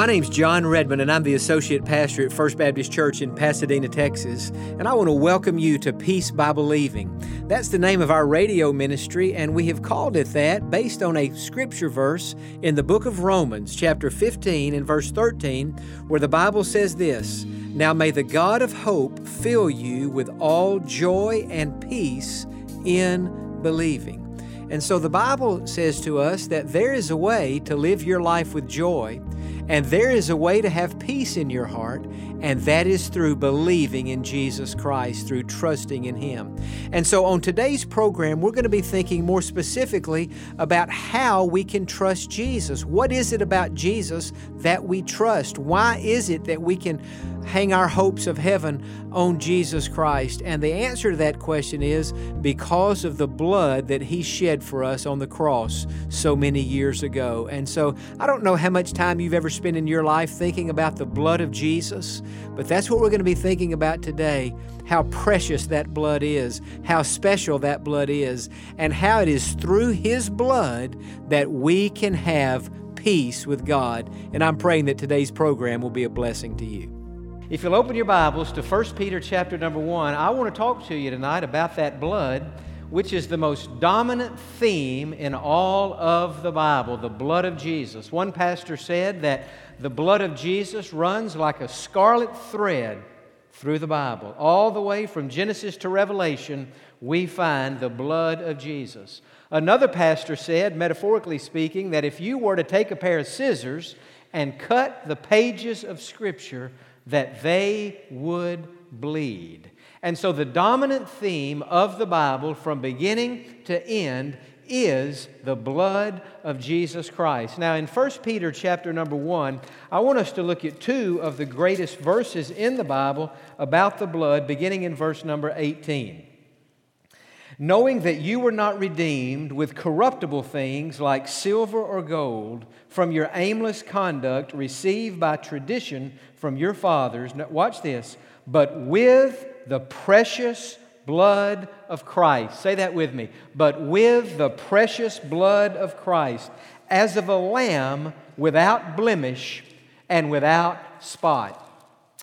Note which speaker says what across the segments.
Speaker 1: My name's Jon Redmond, and I'm the Associate Pastor at First Baptist Church in Pasadena, Texas. And I want to welcome you to Peace by Believing. That's the name of our radio ministry, and we have called it that based on a scripture verse in the book of Romans, chapter 15 and verse 13, where the Bible says this Now may the God of hope fill you with all joy and peace in believing. And so the Bible says to us that there is a way to live your life with joy and there is a way to have peace in your heart, and that is through believing in Jesus Christ, through trusting in Him. And so on today's program, we're going to be thinking more specifically about how we can trust Jesus. What is it about Jesus that we trust? Why is it that we can hang our hopes of heaven on Jesus Christ? And the answer to that question is because of the blood that He shed for us on the cross so many years ago. And so I don't know how much time you've ever spent in your life thinking about the blood of Jesus, but that's what we're going to be thinking about today how precious that blood is, how special that blood is, and how it is through His blood that we can have peace with God. And I'm praying that today's program will be a blessing to you. If you'll open your Bibles to 1 Peter chapter number 1, I want to talk to you tonight about that blood, which is the most dominant theme in all of the Bible, the blood of Jesus. One pastor said that the blood of Jesus runs like a scarlet thread through the Bible. All the way from Genesis to Revelation, we find the blood of Jesus. Another pastor said, metaphorically speaking, that if you were to take a pair of scissors and cut the pages of Scripture, that they would bleed. And so the dominant theme of the Bible from beginning to end is the blood of Jesus Christ. Now in 1 Peter chapter number 1, I want us to look at two of the greatest verses in the Bible about the blood beginning in verse number 18 knowing that you were not redeemed with corruptible things like silver or gold from your aimless conduct received by tradition from your fathers. Now, watch this, but with the precious blood of Christ. Say that with me. But with the precious blood of Christ, as of a lamb without blemish and without spot.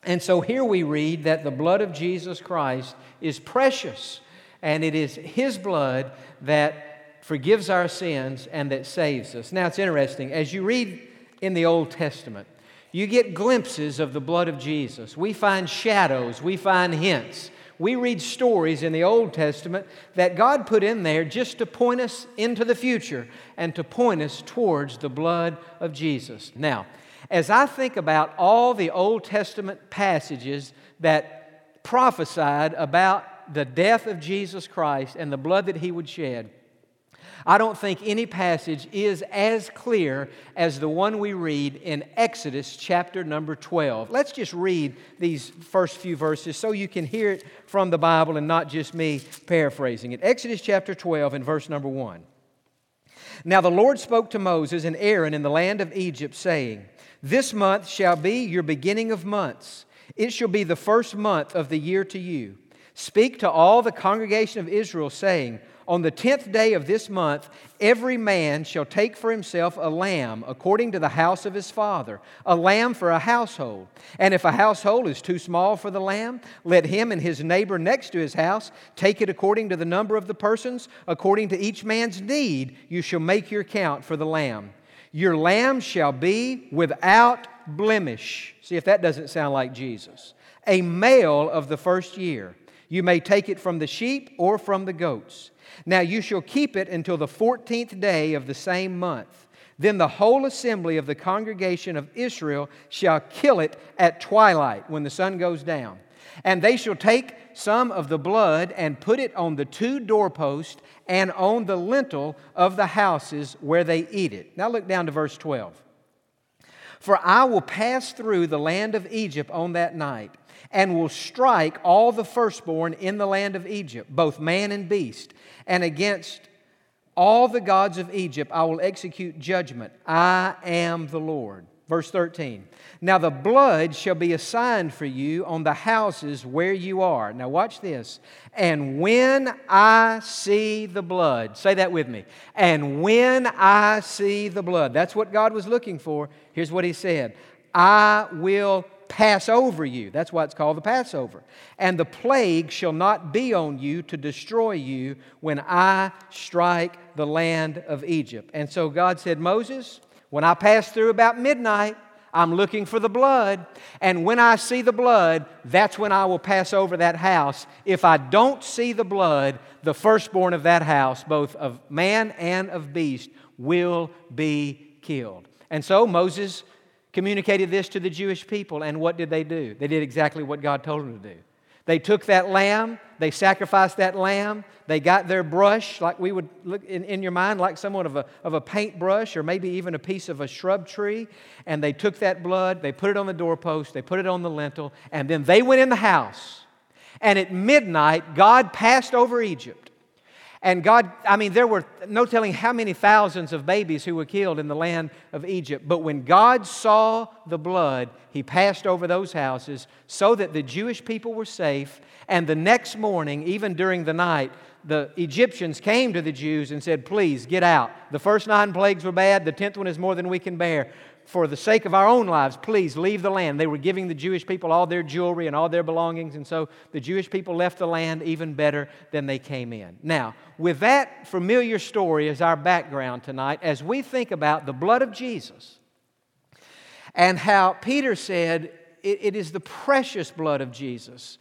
Speaker 1: And so here we read that the blood of Jesus Christ is precious and it is His blood that forgives our sins and that saves us. Now, it's interesting. As you read in the Old Testament, you get glimpses of the blood of Jesus. We find shadows, we find hints. We read stories in the Old Testament that God put in there just to point us into the future and to point us towards the blood of Jesus. Now, as I think about all the Old Testament passages that prophesied about the death of Jesus Christ and the blood that he would shed, I don't think any passage is as clear as the one we read in Exodus chapter number 12. Let's just read these first few verses so you can hear it from the Bible and not just me paraphrasing it. Exodus chapter 12 and verse number 1. Now the Lord spoke to Moses and Aaron in the land of Egypt, saying, This month shall be your beginning of months. It shall be the first month of the year to you. Speak to all the congregation of Israel, saying, On the tenth day of this month, every man shall take for himself a lamb according to the house of his father, a lamb for a household. And if a household is too small for the lamb, let him and his neighbor next to his house take it according to the number of the persons, according to each man's need, you shall make your count for the lamb. Your lamb shall be without blemish. See if that doesn't sound like Jesus. A male of the first year. You may take it from the sheep or from the goats. Now you shall keep it until the fourteenth day of the same month. Then the whole assembly of the congregation of Israel shall kill it at twilight when the sun goes down. And they shall take some of the blood and put it on the two doorposts and on the lintel of the houses where they eat it. Now look down to verse 12. For I will pass through the land of Egypt on that night and will strike all the firstborn in the land of Egypt, both man and beast, and against all the gods of Egypt I will execute judgment. I am the Lord. Verse 13. Now the blood shall be a sign for you on the houses where you are. Now watch this. And when I see the blood, say that with me. And when I see the blood, that's what God was looking for. Here's what He said I will pass over you. That's why it's called the Passover. And the plague shall not be on you to destroy you when I strike the land of Egypt. And so God said, Moses, when I pass through about midnight, I'm looking for the blood. And when I see the blood, that's when I will pass over that house. If I don't see the blood, the firstborn of that house, both of man and of beast, will be killed. And so Moses communicated this to the Jewish people, and what did they do? They did exactly what God told them to do. They took that lamb, they sacrificed that lamb, they got their brush, like we would look in, in your mind, like somewhat of a, of a paintbrush or maybe even a piece of a shrub tree, and they took that blood, they put it on the doorpost, they put it on the lintel, and then they went in the house. And at midnight, God passed over Egypt. And God, I mean, there were no telling how many thousands of babies who were killed in the land of Egypt. But when God saw the blood, He passed over those houses so that the Jewish people were safe. And the next morning, even during the night, the Egyptians came to the Jews and said, Please get out. The first nine plagues were bad, the tenth one is more than we can bear for the sake of our own lives, please leave the land. They were giving the Jewish people all their jewelry and all their belongings, and so the Jewish people left the land even better than they came in. Now, with that familiar story as our background tonight, as we think about the blood of Jesus and how Peter said it, it is the precious blood of Jesus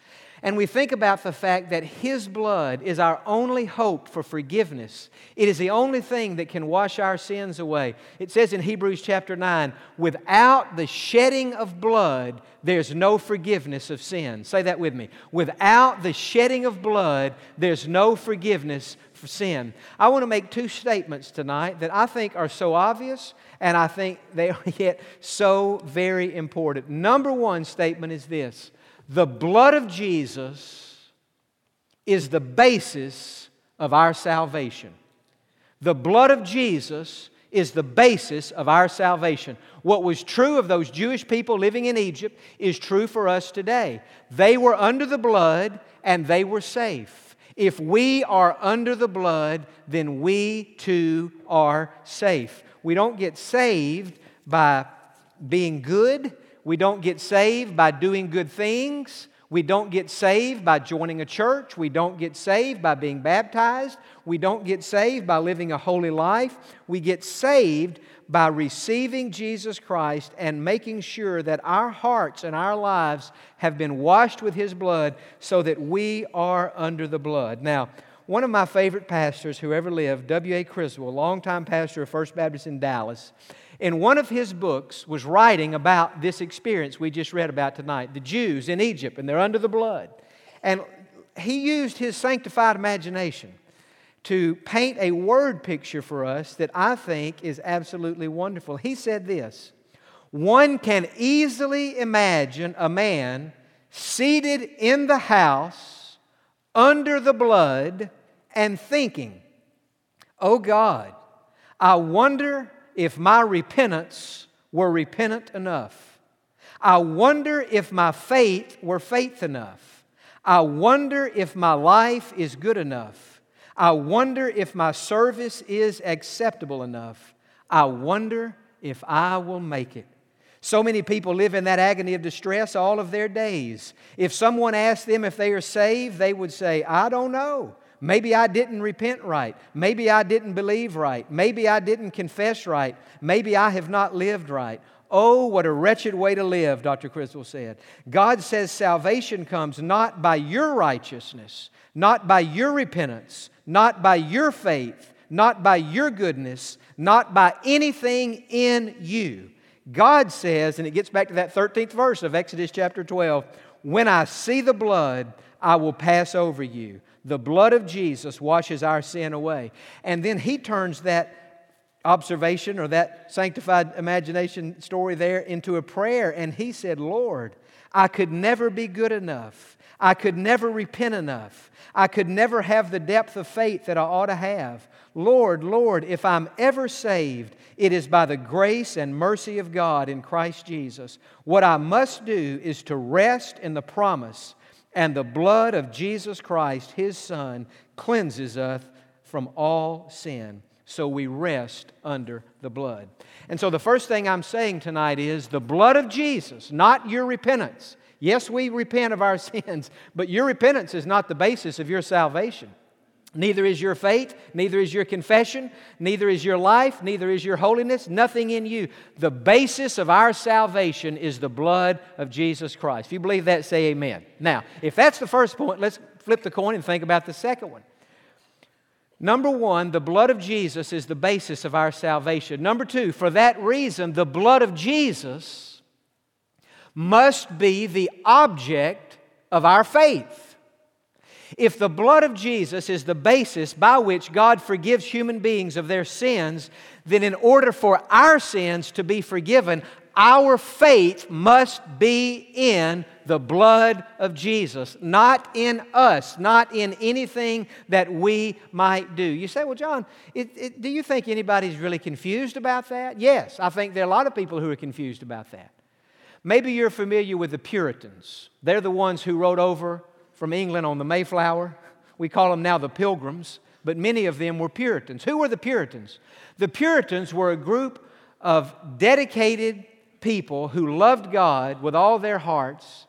Speaker 1: and we think about the fact that His blood is our only hope for forgiveness. It is the only thing that can wash our sins away. It says in Hebrews chapter 9, without the shedding of blood, there's no forgiveness of sin. Say that with me. Without the shedding of blood, there's no forgiveness for sin. I want to make two statements tonight that I think are so obvious and I think they are yet so very important. Number one statement is this the blood of Jesus is the basis of our salvation. The blood of Jesus is the basis of our salvation. What was true of those Jewish people living in Egypt is true for us today. They were under the blood and they were safe. If we are under the blood, then we too are safe. We don't get saved by being good. We don't get saved by doing good things. We don't get saved by joining a church. We don't get saved by being baptized. We don't get saved by living a holy life. We get saved by receiving Jesus Christ and making sure that our hearts and our lives have been washed with His blood so that we are under the blood. Now, one of my favorite pastors who ever lived, W.A. Criswell, longtime pastor of First Baptist in Dallas, in one of his books was writing about this experience we just read about tonight the Jews in Egypt, and they're under the blood. And he used his sanctified imagination to paint a word picture for us that I think is absolutely wonderful. He said this One can easily imagine a man seated in the house under the blood and thinking, Oh God, I wonder if my repentance were repentant enough. I wonder if my faith were faith enough. I wonder if my life is good enough. I wonder if my service is acceptable enough. I wonder if I will make it. So many people live in that agony of distress all of their days. If someone asked them if they are saved, they would say, I don't know. Maybe I didn't repent right. Maybe I didn't believe right. Maybe I didn't confess right. Maybe I have not lived right. Oh, what a wretched way to live, Dr. Criswell said. God says salvation comes not by your righteousness, not by your repentance, not by your faith, not by your goodness, not by anything in you. God says, and it gets back to that 13th verse of Exodus chapter 12 when I see the blood, I will pass over you. The blood of Jesus washes our sin away. And then he turns that observation or that sanctified imagination story there into a prayer. And he said, Lord, I could never be good enough. I could never repent enough. I could never have the depth of faith that I ought to have. Lord, Lord, if I'm ever saved, it is by the grace and mercy of God in Christ Jesus. What I must do is to rest in the promise, and the blood of Jesus Christ, His Son, cleanses us from all sin. So we rest under the blood. And so the first thing I'm saying tonight is the blood of Jesus, not your repentance. Yes, we repent of our sins, but your repentance is not the basis of your salvation. Neither is your faith, neither is your confession, neither is your life, neither is your holiness, nothing in you. The basis of our salvation is the blood of Jesus Christ. If you believe that, say amen. Now, if that's the first point, let's flip the coin and think about the second one. Number one, the blood of Jesus is the basis of our salvation. Number two, for that reason, the blood of Jesus must be the object of our faith. If the blood of Jesus is the basis by which God forgives human beings of their sins, then in order for our sins to be forgiven, our faith must be in the blood of Jesus, not in us, not in anything that we might do. You say, well, Jon, it, it, do you think anybody's really confused about that? Yes, I think there are a lot of people who are confused about that. Maybe you're familiar with the Puritans. They're the ones who wrote over from England on the Mayflower. We call them now the Pilgrims, but many of them were Puritans. Who were the Puritans? The Puritans were a group of dedicated people who loved God with all their hearts,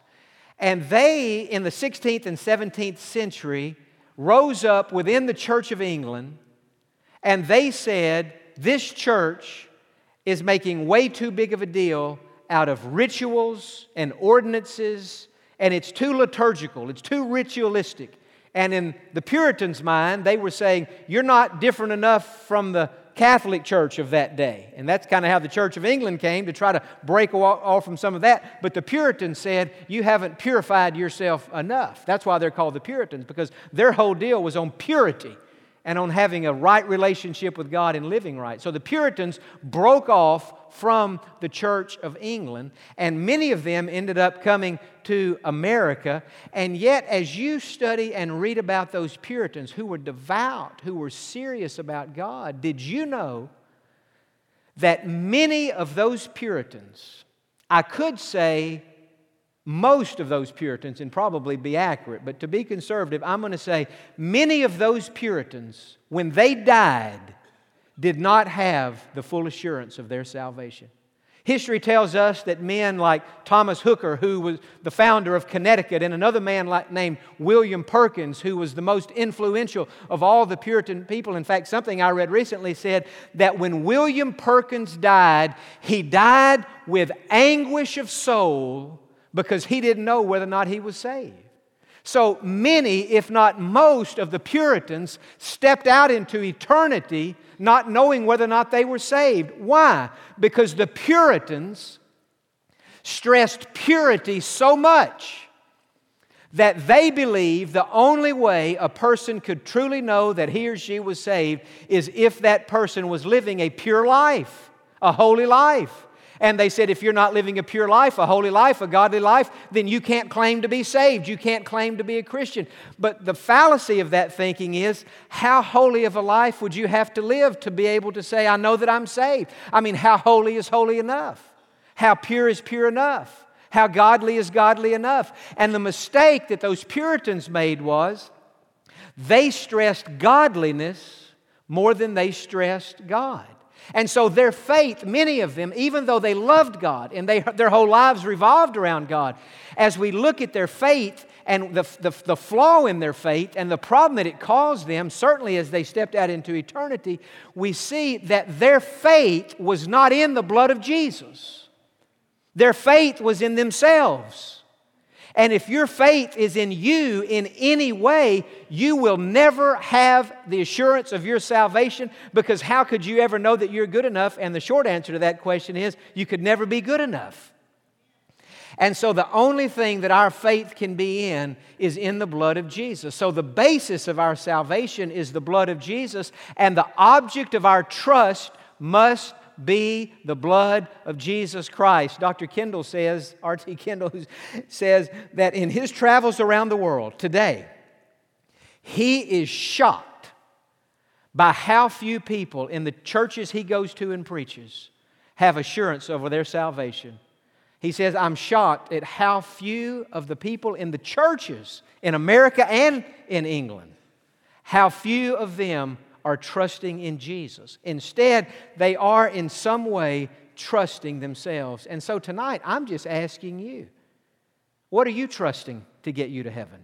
Speaker 1: and they, in the 16th and 17th century, rose up within the Church of England and they said, This church is making way too big of a deal out of rituals and ordinances and it's too liturgical, it's too ritualistic. And in the Puritans' mind, they were saying, You're not different enough from the Catholic Church of that day. And that's kind of how the Church of England came to try to break off from some of that. But the Puritans said, You haven't purified yourself enough. That's why they're called the Puritans, because their whole deal was on purity and on having a right relationship with God and living right. So the Puritans broke off from the Church of England, and many of them ended up coming to America. And yet, as you study and read about those Puritans who were devout, who were serious about God, did you know that many of those Puritans, I could say most of those Puritans, and probably be accurate, but to be conservative, I'm going to say many of those Puritans, when they died, did not have the full assurance of their salvation. History tells us that men like Thomas Hooker, who was the founder of Connecticut, and another man like, named William Perkins, who was the most influential of all the Puritan people. In fact, something I read recently said that when William Perkins died, he died with anguish of soul because he didn't know whether or not he was saved. So many, if not most, of the Puritans stepped out into eternity not knowing whether or not they were saved. Why? Because the Puritans stressed purity so much that they believed the only way a person could truly know that he or she was saved is if that person was living a pure life, a holy life. And they said, if you're not living a pure life, a holy life, a godly life, then you can't claim to be saved. You can't claim to be a Christian. But the fallacy of that thinking is how holy of a life would you have to live to be able to say, I know that I'm saved? I mean, how holy is holy enough? How pure is pure enough? How godly is godly enough? And the mistake that those Puritans made was they stressed godliness more than they stressed God. And so their faith, many of them, even though they loved God and they, their whole lives revolved around God, as we look at their faith and the, the, the flaw in their faith and the problem that it caused them, certainly as they stepped out into eternity, we see that their faith was not in the blood of Jesus. Their faith was in themselves. And if your faith is in you in any way, you will never have the assurance of your salvation because how could you ever know that you're good enough? And the short answer to that question is you could never be good enough. And so the only thing that our faith can be in is in the blood of Jesus. So the basis of our salvation is the blood of Jesus, and the object of our trust must be the blood of Jesus Christ. Dr. Kendall says, R.T. Kendall says that in his travels around the world today, he is shocked by how few people in the churches he goes to and preaches have assurance over their salvation. He says, I'm shocked at how few of the people in the churches in America and in England, how few of them are trusting in Jesus. Instead, they are in some way trusting themselves. And so tonight, I'm just asking you what are you trusting to get you to heaven?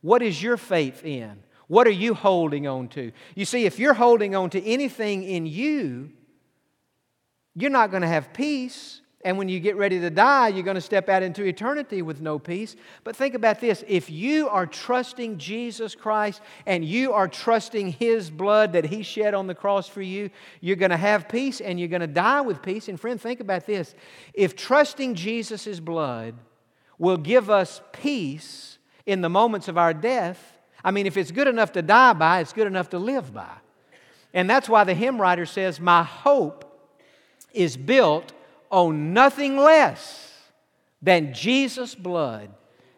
Speaker 1: What is your faith in? What are you holding on to? You see, if you're holding on to anything in you, you're not going to have peace. And when you get ready to die, you're going to step out into eternity with no peace. But think about this if you are trusting Jesus Christ and you are trusting His blood that He shed on the cross for you, you're going to have peace and you're going to die with peace. And friend, think about this if trusting Jesus' blood will give us peace in the moments of our death, I mean, if it's good enough to die by, it's good enough to live by. And that's why the hymn writer says, My hope is built on nothing less than Jesus' blood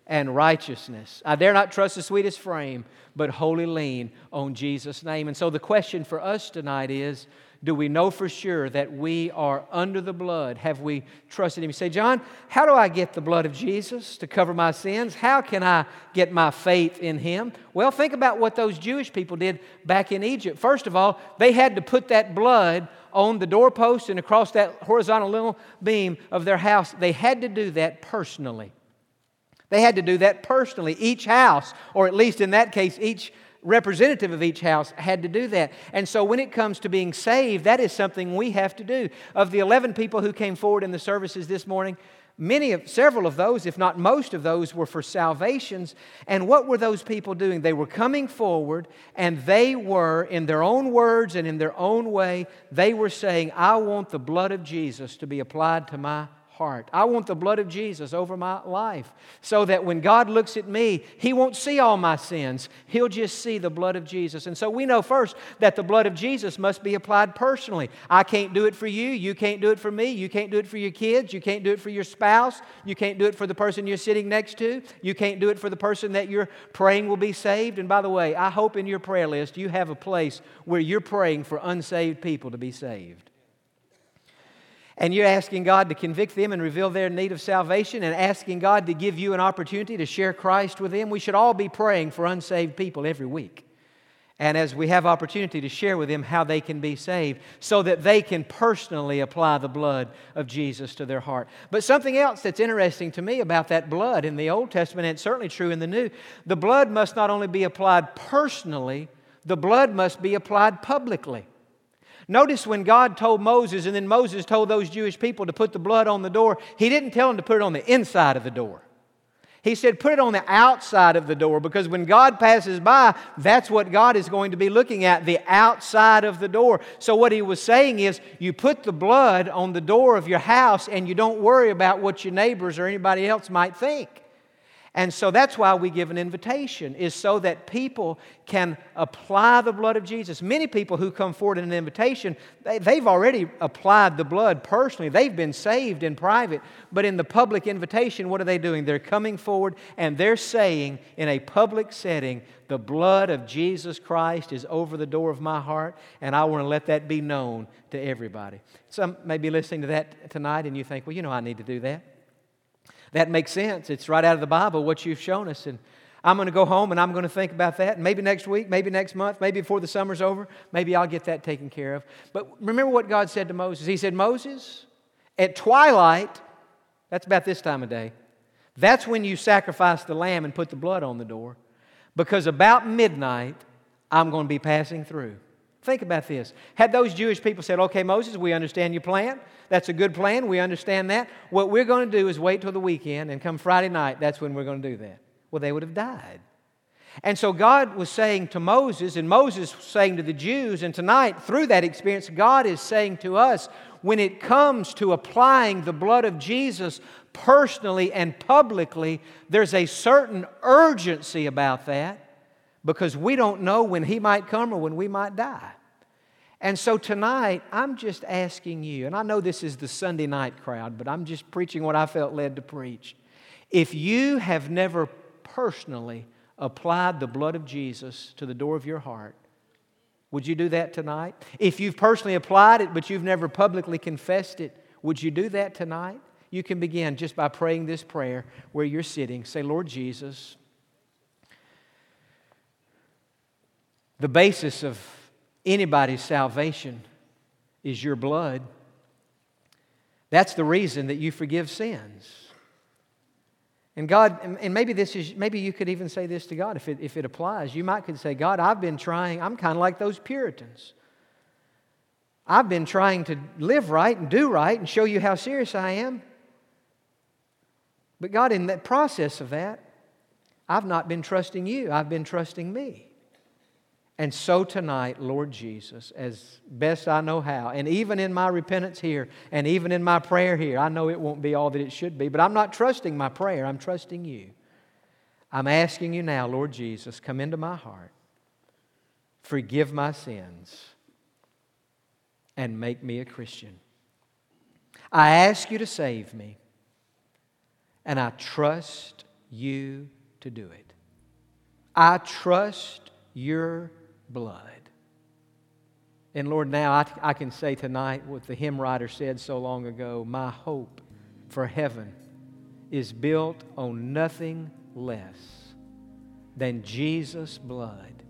Speaker 1: and righteousness. I dare not trust the sweetest frame, but wholly lean on Jesus' name. And so the question for us tonight is do we know for sure that we are under the blood? Have we trusted Him? You say, Jon, how do I get the blood of Jesus to cover my sins? How can I get my faith in Him? Well, think about what those Jewish people did back in Egypt. First of all, they had to put that blood on the doorpost and across that horizontal little beam of their house. They had to do that personally. They had to do that personally. Each house, or at least in that case, each representative of each house had to do that. And so when it comes to being saved, that is something we have to do. Of the 11 people who came forward in the services this morning, many of several of those if not most of those were for salvations. And what were those people doing? They were coming forward and they were in their own words and in their own way they were saying i want the blood of jesus to be applied to my heart. I want the blood of Jesus over my life so that when God looks at me, He won't see all my sins. He'll just see the blood of Jesus. And so we know first that the blood of Jesus must be applied personally. I can't do it for you. You can't do it for me. You can't do it for your kids. You can't do it for your spouse. You can't do it for the person you're sitting next to. You can't do it for the person that you're praying will be saved. And by the way, I hope in your prayer list you have a place where you're praying for unsaved people to be saved and you're asking God to convict them and reveal their need of salvation and asking God to give you an opportunity to share Christ with them, we should all be praying for unsaved people every week. And as we have opportunity to share with them how they can be saved so that they can personally apply the blood of Jesus to their heart. But something else that's interesting to me about that blood in the Old Testament, and certainly true in the New, the blood must not only be applied personally, the blood must be applied publicly. Notice when God told Moses, and then Moses told those Jewish people to put the blood on the door, he didn't tell them to put it on the inside of the door. He said, put it on the outside of the door because when God passes by, that's what God is going to be looking at the outside of the door. So, what he was saying is, you put the blood on the door of your house and you don't worry about what your neighbors or anybody else might think. And so that's why we give an invitation, is so that people can apply the blood of Jesus. Many people who come forward in an invitation, they, have already applied the blood personally. They've been saved in private. But in the public invitation, what are they doing? They're coming forward and they're saying in a public setting, the blood of Jesus Christ is over the door of my heart, and I want to let that be known to everybody. Some may be listening to that tonight, and you think, well, you know, I need to do that. That makes sense. It's right out of the Bible, what you've shown us. And I'm going to go home and I'm going to think about that. And maybe next week, maybe next month, maybe before the summer's over, maybe I'll get that taken care of. But remember what God said to Moses. He said, Moses, at twilight, that's about this time of day, that's when you sacrifice the lamb and put the blood on the door. Because about midnight, I'm going to be passing through. Think about this. Had those Jewish people said, Okay, Moses, we understand your plan. That's a good plan. We understand that. What we're going to do is wait till the weekend and come Friday night, that's when we're going to do that. Well, they would have died. And so God was saying to Moses, and Moses was saying to the Jews, and tonight, through that experience, God is saying to us when it comes to applying the blood of Jesus personally and publicly, there's a certain urgency about that because we don't know when He might come or when we might die. And so tonight, I'm just asking you, and I know this is the Sunday night crowd, but I'm just preaching what I felt led to preach. If you have never personally applied the blood of Jesus to the door of your heart, Would you do that tonight? If you've personally applied it, but you've never publicly confessed it, would you do that tonight? You can begin just by praying this prayer where you're sitting. Say, Lord Jesus, the basis of anybody's salvation is your blood. That's the reason that you forgive sins. And God, and maybe this is, maybe you could even say this to God if it, if it applies. You might could say, God, I've been trying, I'm kind of like those Puritans. I've been trying to live right and do right and show you how serious I am. But God, in that process of that, I've not been trusting you, I've been trusting me. And so tonight, Lord Jesus, as best I know how, and even in my repentance here, and even in my prayer here, I know it won't be all that it should be, but I'm not trusting my prayer, I'm trusting you. I'm asking you now, Lord Jesus, come into my heart, forgive my sins, and make me a Christian. I ask you to save me, and I trust you to do it. I trust your blood. And Lord, now I, I can say tonight what the hymn writer said so long ago my hope for heaven is built on nothing less than Jesus' blood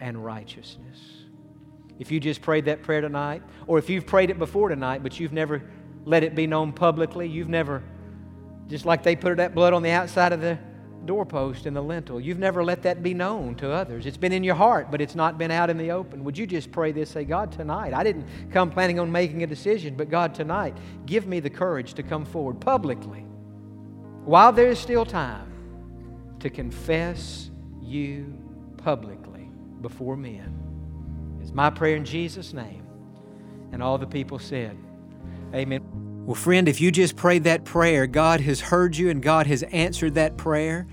Speaker 1: and righteousness. If you just prayed that prayer tonight, or if you've prayed it before tonight, but you've never let it be known publicly, you've never, just like they put that blood on the outside of the doorpost and the lintel. You've never let that be known to others. It's been in your heart, but it's not been out in the open. Would you just pray this? Say, God, tonight, I didn't come planning on making a decision, but God, tonight, give me the courage to come forward publicly while there is still time to confess you publicly before men. It's my prayer in Jesus' name. And all the people said, Amen. Well, friend, if you just prayed that prayer, God has heard you and God has answered that prayer.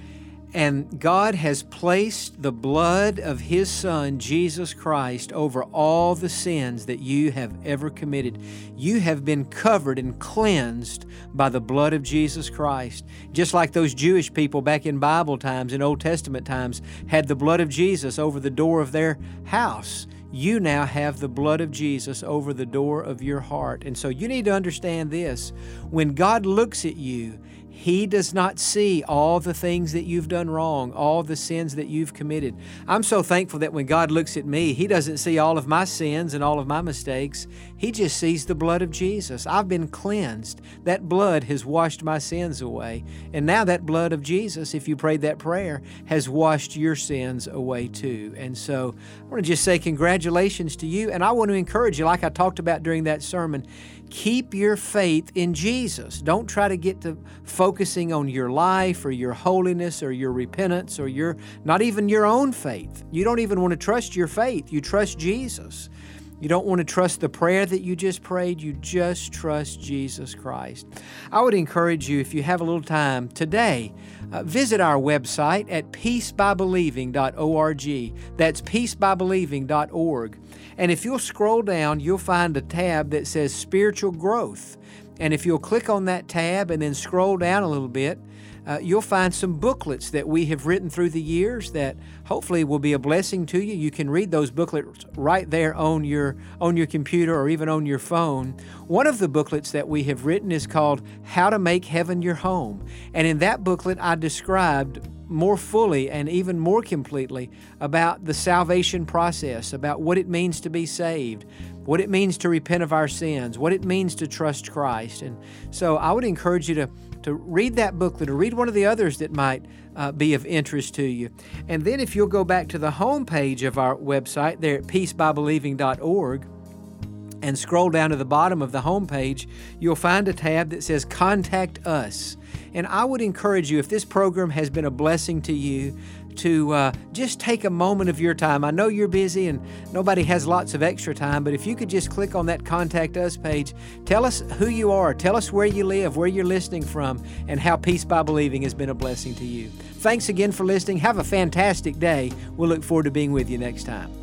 Speaker 1: And God has placed the blood of His Son, Jesus Christ, over all the sins that you have ever committed. You have been covered and cleansed by the blood of Jesus Christ. Just like those Jewish people back in Bible times, in Old Testament times, had the blood of Jesus over the door of their house you now have the blood of Jesus over the door of your heart. And so you need to understand this. When God looks at you, he does not see all the things that you've done wrong, all the sins that you've committed. I'm so thankful that when God looks at me, He doesn't see all of my sins and all of my mistakes. He just sees the blood of Jesus. I've been cleansed. That blood has washed my sins away. And now that blood of Jesus, if you prayed that prayer, has washed your sins away too. And so I want to just say congratulations to you. And I want to encourage you, like I talked about during that sermon, keep your faith in Jesus. Don't try to get to focusing on your life or your holiness or your repentance or your not even your own faith. You don't even want to trust your faith. You trust Jesus. You don't want to trust the prayer that you just prayed. You just trust Jesus Christ. I would encourage you, if you have a little time today, uh, visit our website at peacebybelieving.org. That's peacebybelieving.org. And if you'll scroll down, you'll find a tab that says Spiritual Growth. And if you'll click on that tab and then scroll down a little bit, uh, you'll find some booklets that we have written through the years that hopefully will be a blessing to you. You can read those booklets right there on your on your computer or even on your phone. One of the booklets that we have written is called How to Make Heaven Your Home. And in that booklet I described more fully and even more completely about the salvation process, about what it means to be saved, what it means to repent of our sins, what it means to trust Christ. And so I would encourage you to, to read that booklet or read one of the others that might uh, be of interest to you. And then if you'll go back to the home page of our website there at peacebybelieving.org, and scroll down to the bottom of the home page, you'll find a tab that says Contact Us. And I would encourage you, if this program has been a blessing to you, to uh, just take a moment of your time. I know you're busy and nobody has lots of extra time, but if you could just click on that Contact Us page, tell us who you are, tell us where you live, where you're listening from, and how Peace by Believing has been a blessing to you. Thanks again for listening. Have a fantastic day. We'll look forward to being with you next time.